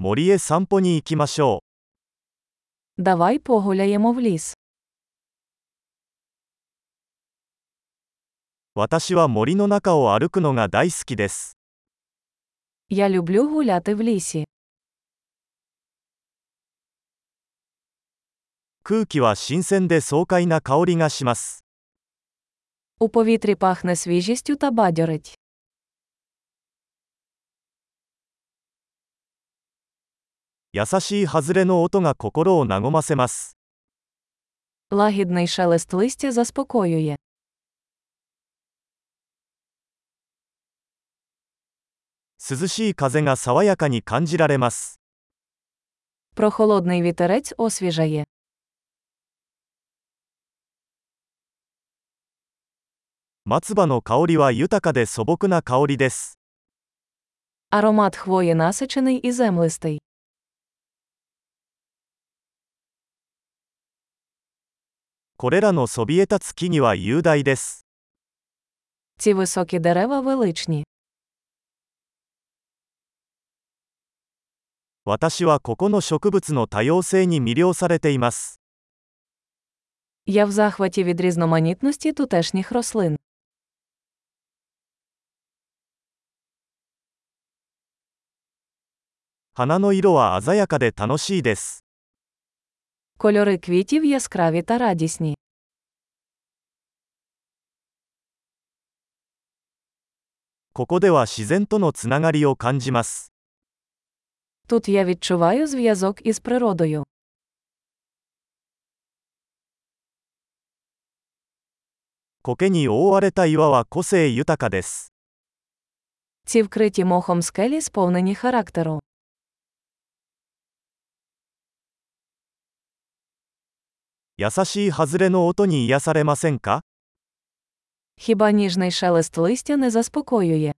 森へ散歩に行きましょ Давай погуляємо в ліс. う。私は森の中を歩くのが大好きです。 Я люблю гуляти в лісі. 空気は新鮮で爽快な香りがします。 У повітрі пахне свіжістю та бадьорить. 優しい外れの音が心を和ませます。 Лагідний шелест листя заспокоює. 涼しい風が爽やかに感じられます。 Прохолодний вітерець освіжає. 松葉の香りは豊かで素朴な香りです。 Аромат хвої насичений і землистий. これらのそびえ立つ木々は雄大です。 Ці високі дерева величні. 私はここの植物の多様性に魅了されています。 Я в захваті від різноманітності тутешніх рослин. 花の色は鮮やかで楽しいです。 Кольори квітів яскраві та радісні. Тут я відчуваю зв'язок із природою. Ці вкриті мохом скелі сповнені характеру. 優しい外れの音に癒されませんか Хіба ніжний шелест листя не заспокоює?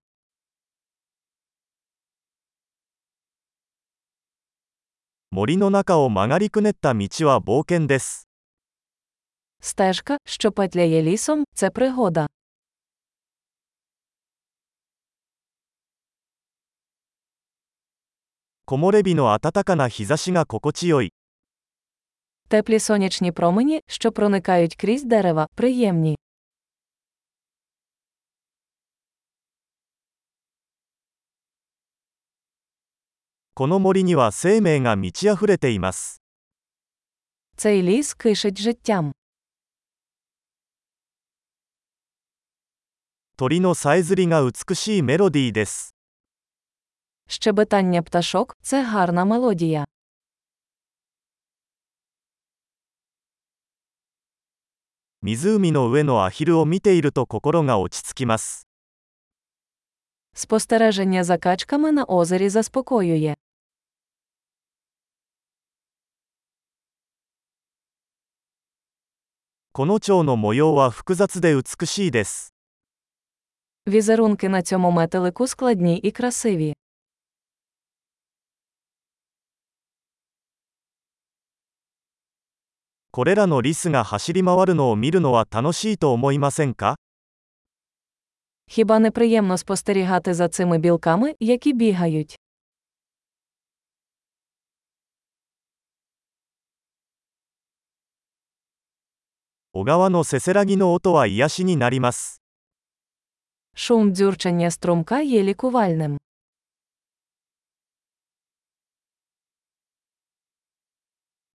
森の中を曲がりくねった道は冒険です。 Стежка, що петляє лісом, це пригода. 木漏れ日の暖かな日差しが心地よい。 Теплі сонячні промені, що проникають крізь дерева, приємні. この森には生命が満ち溢れています。 Цей ліс кишить життям. 鳥のさえずりが美しいメロディーです。 Щебетання пташок це гарна мелодія. 湖の上のアヒルを見ていると心が落ち着きます。 Спостереження за качками на озері заспокоює. この蝶の模様は複雑で美しいです。 Візерунки на цьому метелику складні і красиві. これらのリスが走り回るのを見るのは楽しいと思いませんか Хіба не приємно спостерігати за цими білками, які бігають? 小川のせせらぎの音は癒しになります。 Шум дзюрчання струмка є лікувальним.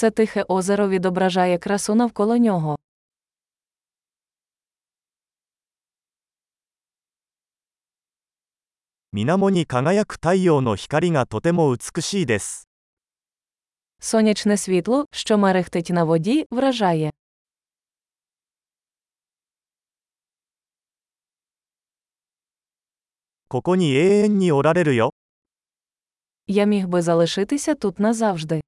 Це тихе озеро відображає красу навколо нього. 水面に輝く太陽の光がとても美しいです。 Сонячне світло, що мерехтить на воді, вражає. ここに永遠におられるよ。 Я міг би залишитися тут назавжди.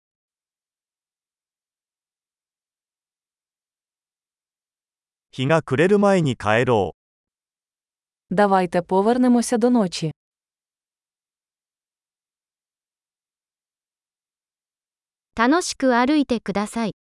日が暮れる前に帰ろう。 Давайте повернемося до ночі. 楽しく歩いてください。